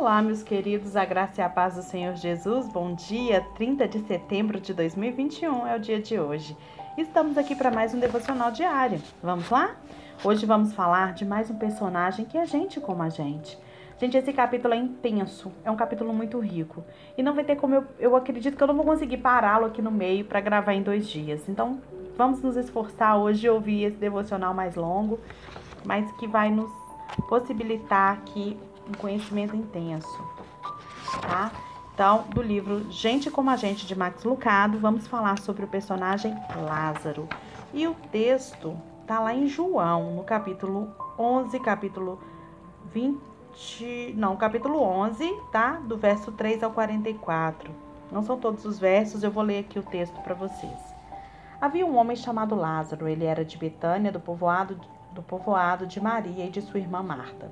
Olá, meus queridos, a graça e a paz do Senhor Jesus. Bom dia, 30 de setembro de 2021 é o dia de hoje. Estamos aqui para mais um devocional diário. Vamos lá? Hoje vamos falar de mais um personagem que é gente como a gente. Gente, esse capítulo é intenso, é um capítulo muito rico. E não vai ter como eu, eu acredito que eu não vou conseguir pará-lo aqui no meio para gravar em dois dias. Então, vamos nos esforçar hoje de ouvir esse devocional mais longo, mas que vai nos possibilitar aqui um conhecimento intenso, tá? Então, do livro Gente como a Gente de Max Lucado, vamos falar sobre o personagem Lázaro. E o texto tá lá em João, no capítulo 11, capítulo 20, não, capítulo 11, tá? Do verso 3 ao 44. Não são todos os versos, eu vou ler aqui o texto para vocês. Havia um homem chamado Lázaro, ele era de Betânia, do povoado, do povoado de Maria e de sua irmã Marta.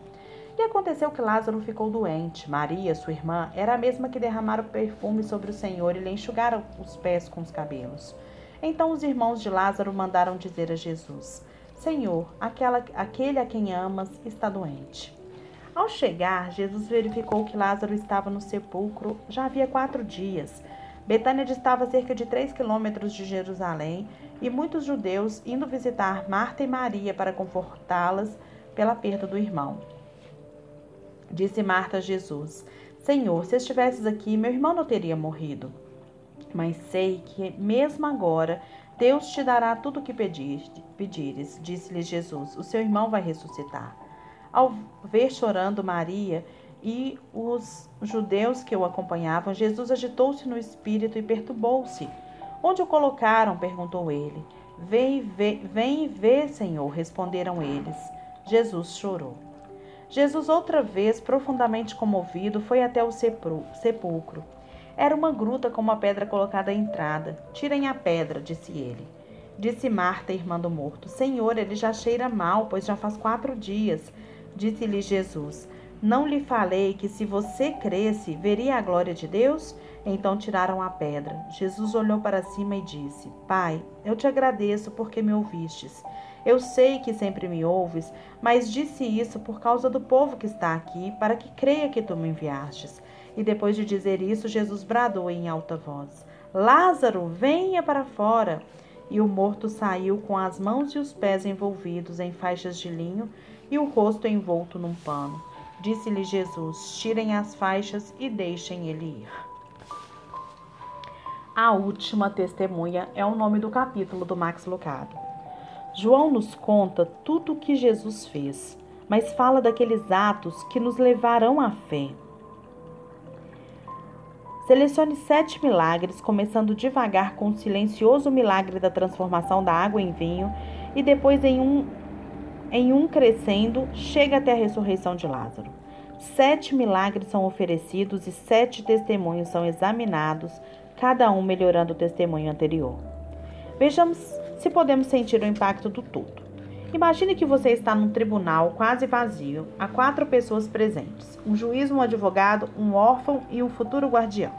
E aconteceu que Lázaro ficou doente. Maria, sua irmã, era a mesma que derramara o perfume sobre o Senhor e lhe enxugara os pés com os cabelos. Então os irmãos de Lázaro mandaram dizer a Jesus: Senhor, aquela, aquele a quem amas está doente. Ao chegar, Jesus verificou que Lázaro estava no sepulcro já havia quatro dias. Betânia distava cerca de três quilômetros de Jerusalém e muitos judeus indo visitar Marta e Maria para confortá-las pela perda do irmão. Disse Marta a Jesus: Senhor, se estivesses aqui, meu irmão não teria morrido. Mas sei que, mesmo agora, Deus te dará tudo o que pedires. Disse-lhe Jesus: O seu irmão vai ressuscitar. Ao ver chorando Maria e os judeus que o acompanhavam, Jesus agitou-se no espírito e perturbou-se. Onde o colocaram? perguntou ele. Vem, vem, vem e vê, Senhor, responderam eles. Jesus chorou. Jesus, outra vez, profundamente comovido, foi até o sepulcro. Era uma gruta com uma pedra colocada à entrada. Tirem a pedra, disse ele. Disse Marta, irmã do morto: Senhor, ele já cheira mal, pois já faz quatro dias. Disse-lhe Jesus: Não lhe falei que se você cresce, veria a glória de Deus? Então tiraram a pedra. Jesus olhou para cima e disse: Pai, eu te agradeço porque me ouvistes. Eu sei que sempre me ouves, mas disse isso por causa do povo que está aqui, para que creia que tu me enviastes. E depois de dizer isso, Jesus bradou em alta voz: Lázaro, venha para fora. E o morto saiu com as mãos e os pés envolvidos em faixas de linho e o rosto envolto num pano. Disse-lhe Jesus: Tirem as faixas e deixem ele ir. A última testemunha é o nome do capítulo do Max Lucado. João nos conta tudo o que Jesus fez, mas fala daqueles atos que nos levarão à fé. Selecione sete milagres, começando devagar com o silencioso milagre da transformação da água em vinho e depois em um, em um crescendo, chega até a ressurreição de Lázaro. Sete milagres são oferecidos e sete testemunhos são examinados, cada um melhorando o testemunho anterior. Vejamos se podemos sentir o impacto do todo. Imagine que você está num tribunal quase vazio, há quatro pessoas presentes: um juiz, um advogado, um órfão e um futuro guardião.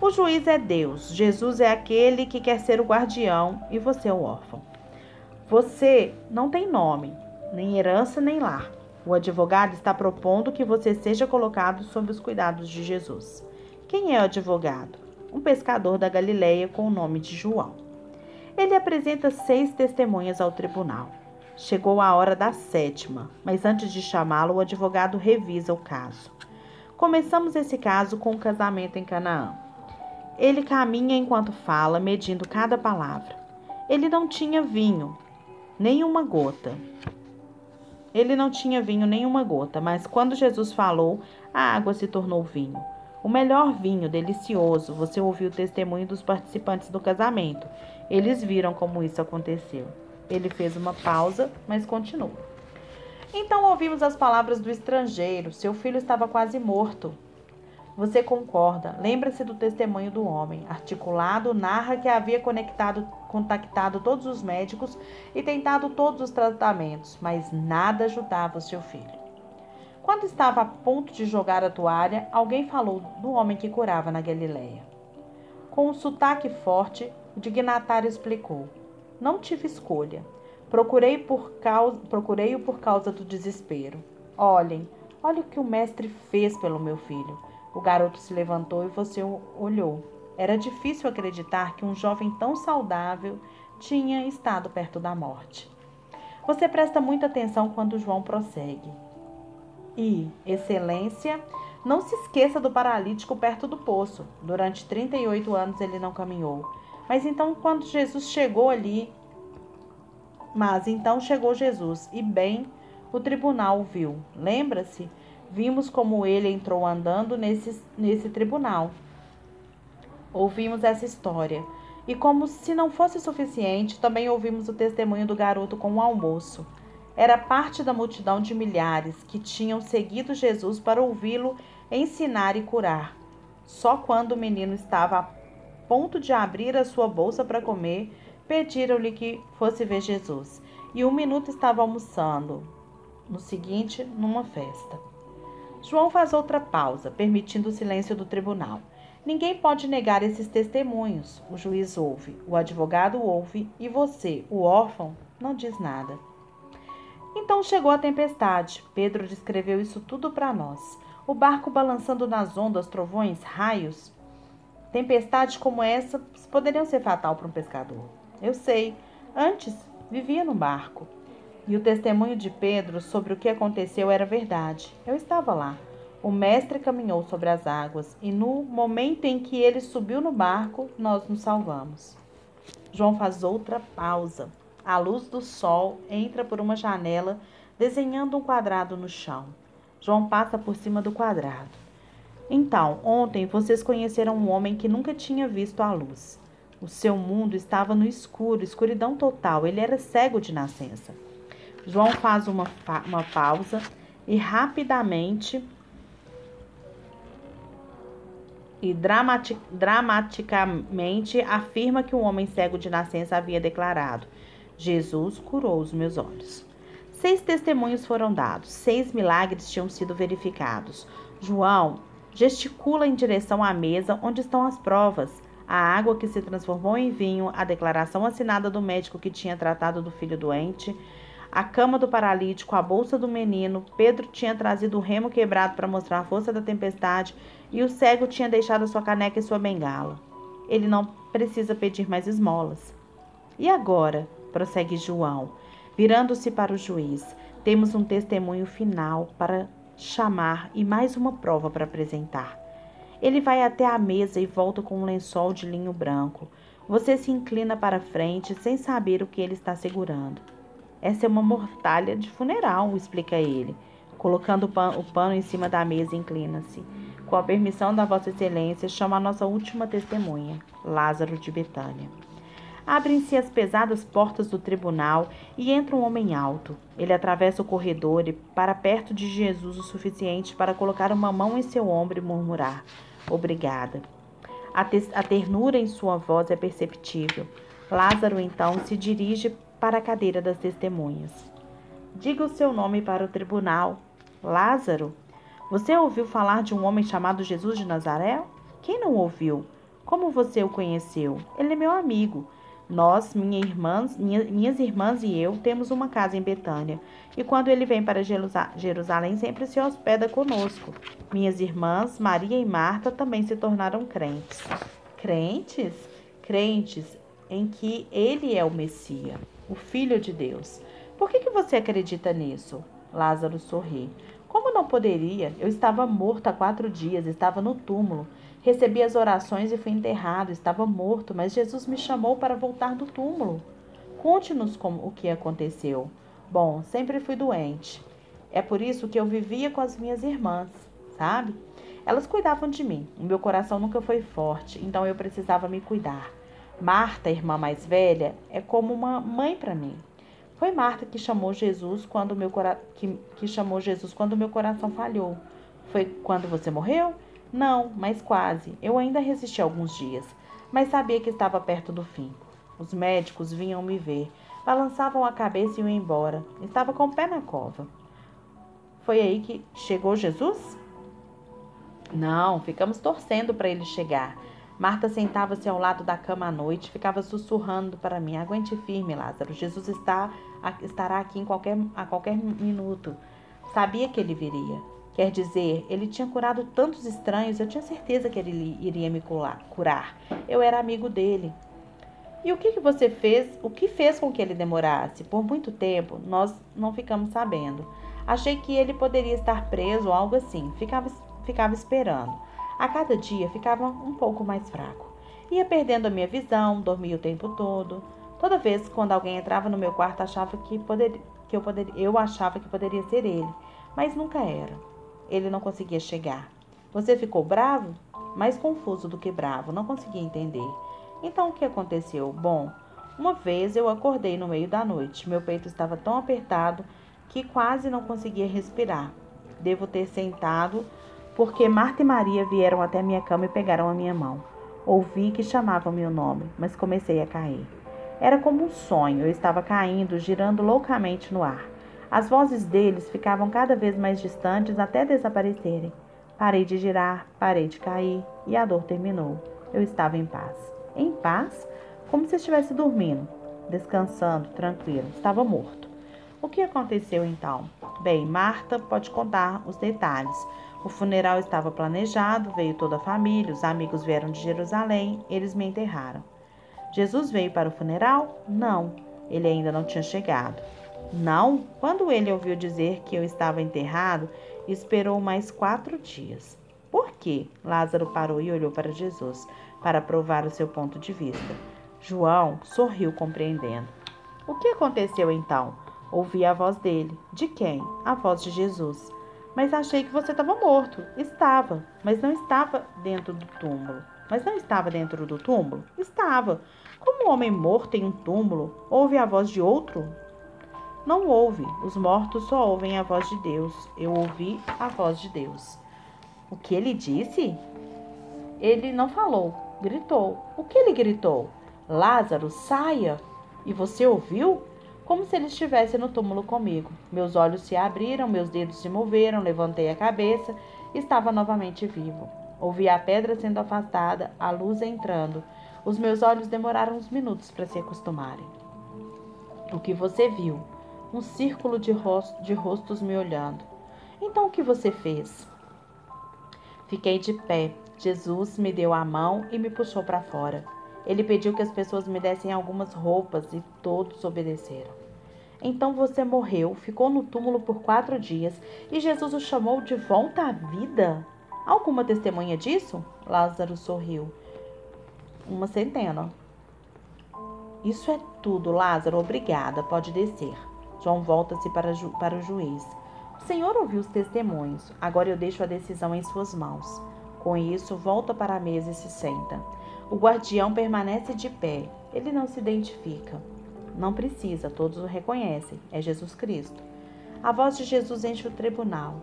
O juiz é Deus, Jesus é aquele que quer ser o guardião e você é o órfão. Você não tem nome, nem herança, nem lar. O advogado está propondo que você seja colocado sob os cuidados de Jesus. Quem é o advogado? Um pescador da Galileia com o nome de João. Ele apresenta seis testemunhas ao tribunal. Chegou a hora da sétima, mas antes de chamá-lo, o advogado revisa o caso. Começamos esse caso com o casamento em Canaã. Ele caminha enquanto fala, medindo cada palavra. Ele não tinha vinho, nem uma gota. Ele não tinha vinho nem uma gota, mas quando Jesus falou, a água se tornou vinho. O melhor vinho, delicioso. Você ouviu o testemunho dos participantes do casamento. Eles viram como isso aconteceu. Ele fez uma pausa, mas continuou. Então ouvimos as palavras do estrangeiro. Seu filho estava quase morto. Você concorda? Lembra-se do testemunho do homem. Articulado, narra que havia conectado, contactado todos os médicos e tentado todos os tratamentos, mas nada ajudava o seu filho. Quando estava a ponto de jogar a toalha, alguém falou do homem que curava na Galileia. Com um sotaque forte, o dignatário explicou: Não tive escolha. Procurei por causa, procurei-o por causa do desespero. Olhem, Olha o que o mestre fez pelo meu filho. O garoto se levantou e você olhou. Era difícil acreditar que um jovem tão saudável tinha estado perto da morte. Você presta muita atenção quando João prossegue. E, Excelência, não se esqueça do paralítico perto do poço. Durante 38 anos ele não caminhou. Mas então, quando Jesus chegou ali, mas então chegou Jesus e bem o tribunal viu. Lembra-se? Vimos como ele entrou andando nesse, nesse tribunal. Ouvimos essa história. E como se não fosse suficiente, também ouvimos o testemunho do garoto com o almoço. Era parte da multidão de milhares que tinham seguido Jesus para ouvi-lo ensinar e curar. Só quando o menino estava a ponto de abrir a sua bolsa para comer, pediram-lhe que fosse ver Jesus. E um minuto estava almoçando. No seguinte, numa festa. João faz outra pausa, permitindo o silêncio do tribunal. Ninguém pode negar esses testemunhos. O juiz ouve, o advogado ouve e você, o órfão, não diz nada. Então chegou a tempestade. Pedro descreveu isso tudo para nós. O barco balançando nas ondas, trovões, raios. Tempestades como essa poderiam ser fatal para um pescador. Eu sei. Antes vivia no barco. E o testemunho de Pedro sobre o que aconteceu era verdade. Eu estava lá. O mestre caminhou sobre as águas e no momento em que ele subiu no barco, nós nos salvamos. João faz outra pausa. A luz do sol entra por uma janela, desenhando um quadrado no chão. João passa por cima do quadrado. Então, ontem vocês conheceram um homem que nunca tinha visto a luz. O seu mundo estava no escuro, escuridão total. Ele era cego de nascença. João faz uma, uma pausa e rapidamente e dramatic, dramaticamente afirma que um homem cego de nascença havia declarado: Jesus curou os meus olhos. Seis testemunhos foram dados, seis milagres tinham sido verificados. João gesticula em direção à mesa onde estão as provas: a água que se transformou em vinho, a declaração assinada do médico que tinha tratado do filho doente, a cama do paralítico, a bolsa do menino. Pedro tinha trazido o remo quebrado para mostrar a força da tempestade e o cego tinha deixado sua caneca e sua bengala. Ele não precisa pedir mais esmolas. E agora? Prossegue João, virando-se para o juiz. Temos um testemunho final para chamar e mais uma prova para apresentar. Ele vai até a mesa e volta com um lençol de linho branco. Você se inclina para frente sem saber o que ele está segurando. Essa é uma mortalha de funeral, explica ele. Colocando o pano, em cima da mesa, inclina-se. Com a permissão da Vossa Excelência, chama a nossa última testemunha, Lázaro de Betânia. Abrem-se as pesadas portas do tribunal e entra um homem alto. Ele atravessa o corredor e para perto de Jesus o suficiente para colocar uma mão em seu ombro e murmurar: Obrigada. A, a ternura em sua voz é perceptível. Lázaro então se dirige para a cadeira das testemunhas. Diga o seu nome para o tribunal. Lázaro, você ouviu falar de um homem chamado Jesus de Nazaré? Quem não ouviu? Como você o conheceu? Ele é meu amigo. Nós, minha irmãs, minha, minhas irmãs e eu, temos uma casa em Betânia. E quando ele vem para Jerusalém, sempre se hospeda conosco. Minhas irmãs, Maria e Marta, também se tornaram crentes. Crentes? Crentes em que ele é o Messias o Filho de Deus. Por que, que você acredita nisso? Lázaro sorri. Como não poderia? Eu estava morto há quatro dias, estava no túmulo. Recebi as orações e fui enterrado. Estava morto, mas Jesus me chamou para voltar do túmulo. Conte-nos o que aconteceu. Bom, sempre fui doente. É por isso que eu vivia com as minhas irmãs, sabe? Elas cuidavam de mim. O meu coração nunca foi forte, então eu precisava me cuidar. Marta, irmã mais velha, é como uma mãe para mim. Foi Marta que chamou Jesus quando meu cora... que, que chamou Jesus quando meu coração falhou. Foi quando você morreu? Não, mas quase. Eu ainda resisti alguns dias, mas sabia que estava perto do fim. Os médicos vinham me ver, balançavam a cabeça e iam embora. Estava com o pé na cova. Foi aí que chegou Jesus? Não, ficamos torcendo para ele chegar. Marta sentava-se ao lado da cama à noite, ficava sussurrando para mim: Aguente firme, Lázaro. Jesus está, estará aqui em qualquer, a qualquer minuto. Sabia que ele viria. Quer dizer, ele tinha curado tantos estranhos, eu tinha certeza que ele iria me curar. Eu era amigo dele. E o que, que você fez? O que fez com que ele demorasse? Por muito tempo, nós não ficamos sabendo. Achei que ele poderia estar preso ou algo assim. Ficava, ficava esperando. A cada dia ficava um pouco mais fraco. Ia perdendo a minha visão, dormia o tempo todo. Toda vez quando alguém entrava no meu quarto, achava que, poderia, que eu, poderia, eu achava que poderia ser ele, mas nunca era. Ele não conseguia chegar. Você ficou bravo? Mais confuso do que bravo, não conseguia entender. Então o que aconteceu? Bom, uma vez eu acordei no meio da noite. Meu peito estava tão apertado que quase não conseguia respirar. Devo ter sentado porque Marta e Maria vieram até minha cama e pegaram a minha mão. Ouvi que chamavam meu nome, mas comecei a cair. Era como um sonho, eu estava caindo, girando loucamente no ar. As vozes deles ficavam cada vez mais distantes até desaparecerem. Parei de girar, parei de cair e a dor terminou. Eu estava em paz. Em paz? Como se estivesse dormindo, descansando, tranquilo. Estava morto. O que aconteceu então? Bem, Marta pode contar os detalhes. O funeral estava planejado, veio toda a família, os amigos vieram de Jerusalém, eles me enterraram. Jesus veio para o funeral? Não, ele ainda não tinha chegado. Não, quando ele ouviu dizer que eu estava enterrado, esperou mais quatro dias. Por quê? Lázaro parou e olhou para Jesus para provar o seu ponto de vista. João sorriu compreendendo. O que aconteceu então? Ouvi a voz dele. De quem? A voz de Jesus. Mas achei que você estava morto. Estava, mas não estava dentro do túmulo. Mas não estava dentro do túmulo? Estava. Como um homem morto em um túmulo, ouve a voz de outro? Não ouve. Os mortos só ouvem a voz de Deus. Eu ouvi a voz de Deus. O que ele disse? Ele não falou, gritou. O que ele gritou? Lázaro, saia! E você ouviu? Como se ele estivesse no túmulo comigo. Meus olhos se abriram, meus dedos se moveram, levantei a cabeça, estava novamente vivo. Ouvi a pedra sendo afastada, a luz entrando. Os meus olhos demoraram uns minutos para se acostumarem. O que você viu? Um círculo de, rosto, de rostos me olhando. Então o que você fez? Fiquei de pé. Jesus me deu a mão e me puxou para fora. Ele pediu que as pessoas me dessem algumas roupas e todos obedeceram. Então você morreu, ficou no túmulo por quatro dias e Jesus o chamou de volta à vida? Alguma testemunha disso? Lázaro sorriu. Uma centena. Isso é tudo, Lázaro. Obrigada. Pode descer. João volta-se para, para o juiz. O Senhor ouviu os testemunhos. Agora eu deixo a decisão em suas mãos. Com isso, volta para a mesa e se senta. O guardião permanece de pé. Ele não se identifica. Não precisa, todos o reconhecem. É Jesus Cristo. A voz de Jesus enche o tribunal.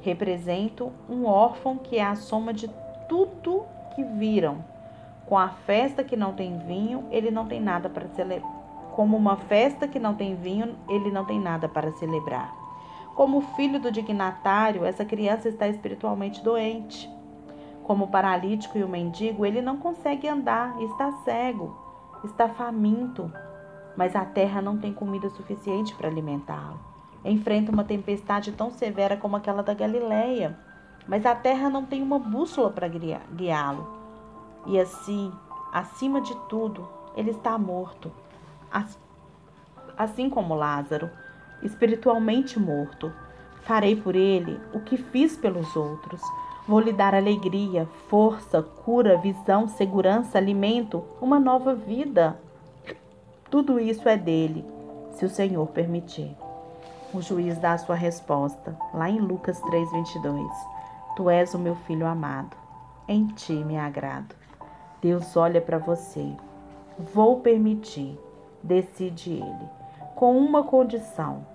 Represento um órfão que é a soma de tudo que viram. Com a festa que não tem vinho, ele não tem nada para celebrar como uma festa que não tem vinho, ele não tem nada para celebrar. Como filho do dignatário, essa criança está espiritualmente doente. Como o paralítico e o mendigo, ele não consegue andar, está cego, está faminto, mas a terra não tem comida suficiente para alimentá-lo. Enfrenta uma tempestade tão severa como aquela da Galileia, mas a terra não tem uma bússola para guiá-lo. E assim, acima de tudo, ele está morto assim como Lázaro, espiritualmente morto. Farei por ele o que fiz pelos outros. Vou lhe dar alegria, força, cura, visão, segurança, alimento, uma nova vida. Tudo isso é dele, se o Senhor permitir. O juiz dá a sua resposta, lá em Lucas 3:22. Tu és o meu filho amado. Em ti me agrado. Deus olha para você. Vou permitir decide ele, com uma condição: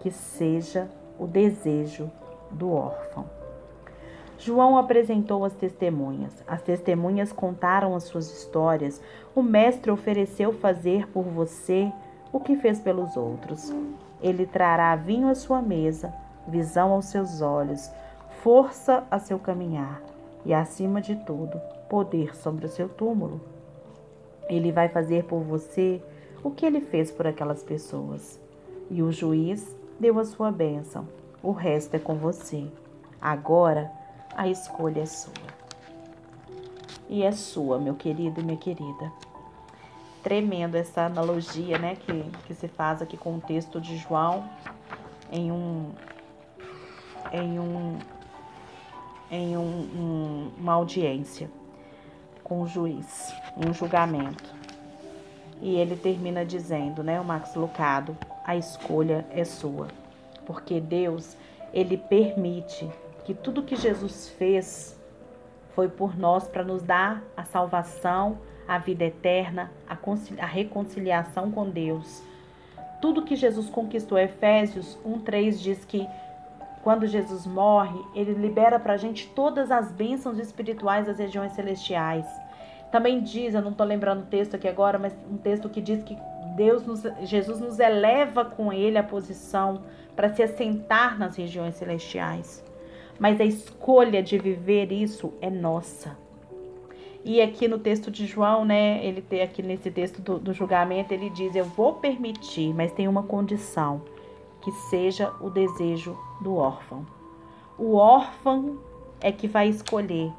que seja o desejo do órfão. João apresentou as testemunhas. As testemunhas contaram as suas histórias. O Mestre ofereceu fazer por você o que fez pelos outros. Ele trará vinho à sua mesa, visão aos seus olhos, força a seu caminhar e, acima de tudo, poder sobre o seu túmulo. Ele vai fazer por você o que ele fez por aquelas pessoas. E o juiz deu a sua bênção. O resto é com você. Agora a escolha é sua. E é sua, meu querido e minha querida. Tremendo essa analogia, né, que, que se faz aqui com o texto de João em um em um em um, um, uma audiência com o juiz, um julgamento. E ele termina dizendo, né, o Max Lucado, a escolha é sua. Porque Deus, ele permite que tudo que Jesus fez foi por nós para nos dar a salvação, a vida eterna, a, a reconciliação com Deus. Tudo que Jesus conquistou, Efésios 1:3 diz que quando Jesus morre, ele libera para a gente todas as bênçãos espirituais das regiões celestiais. Também diz, eu não estou lembrando o texto aqui agora, mas um texto que diz que Deus nos, Jesus nos eleva com ele a posição para se assentar nas regiões celestiais. Mas a escolha de viver isso é nossa. E aqui no texto de João, né, ele tem aqui nesse texto do, do julgamento, ele diz: Eu vou permitir, mas tem uma condição que seja o desejo do órfão. O órfão é que vai escolher,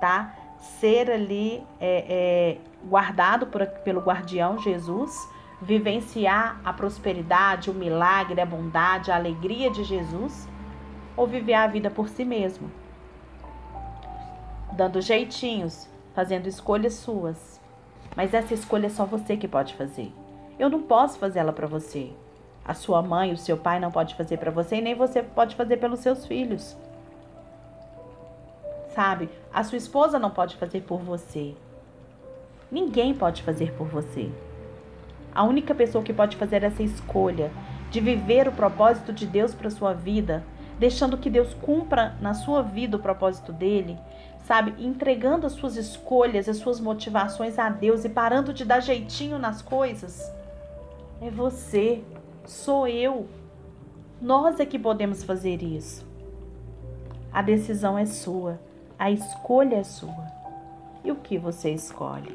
tá? Ser ali é, é, guardado por, pelo guardião Jesus, vivenciar a prosperidade, o milagre, a bondade, a alegria de Jesus, ou viver a vida por si mesmo, dando jeitinhos, fazendo escolhas suas. Mas essa escolha é só você que pode fazer. Eu não posso fazer ela para você. A sua mãe, o seu pai não pode fazer para você e nem você pode fazer pelos seus filhos. Sabe? A sua esposa não pode fazer por você. Ninguém pode fazer por você. A única pessoa que pode fazer essa escolha de viver o propósito de Deus para sua vida, deixando que Deus cumpra na sua vida o propósito dele, sabe? Entregando as suas escolhas, as suas motivações a Deus e parando de dar jeitinho nas coisas, é você sou eu. Nós é que podemos fazer isso. A decisão é sua, a escolha é sua. E o que você escolhe?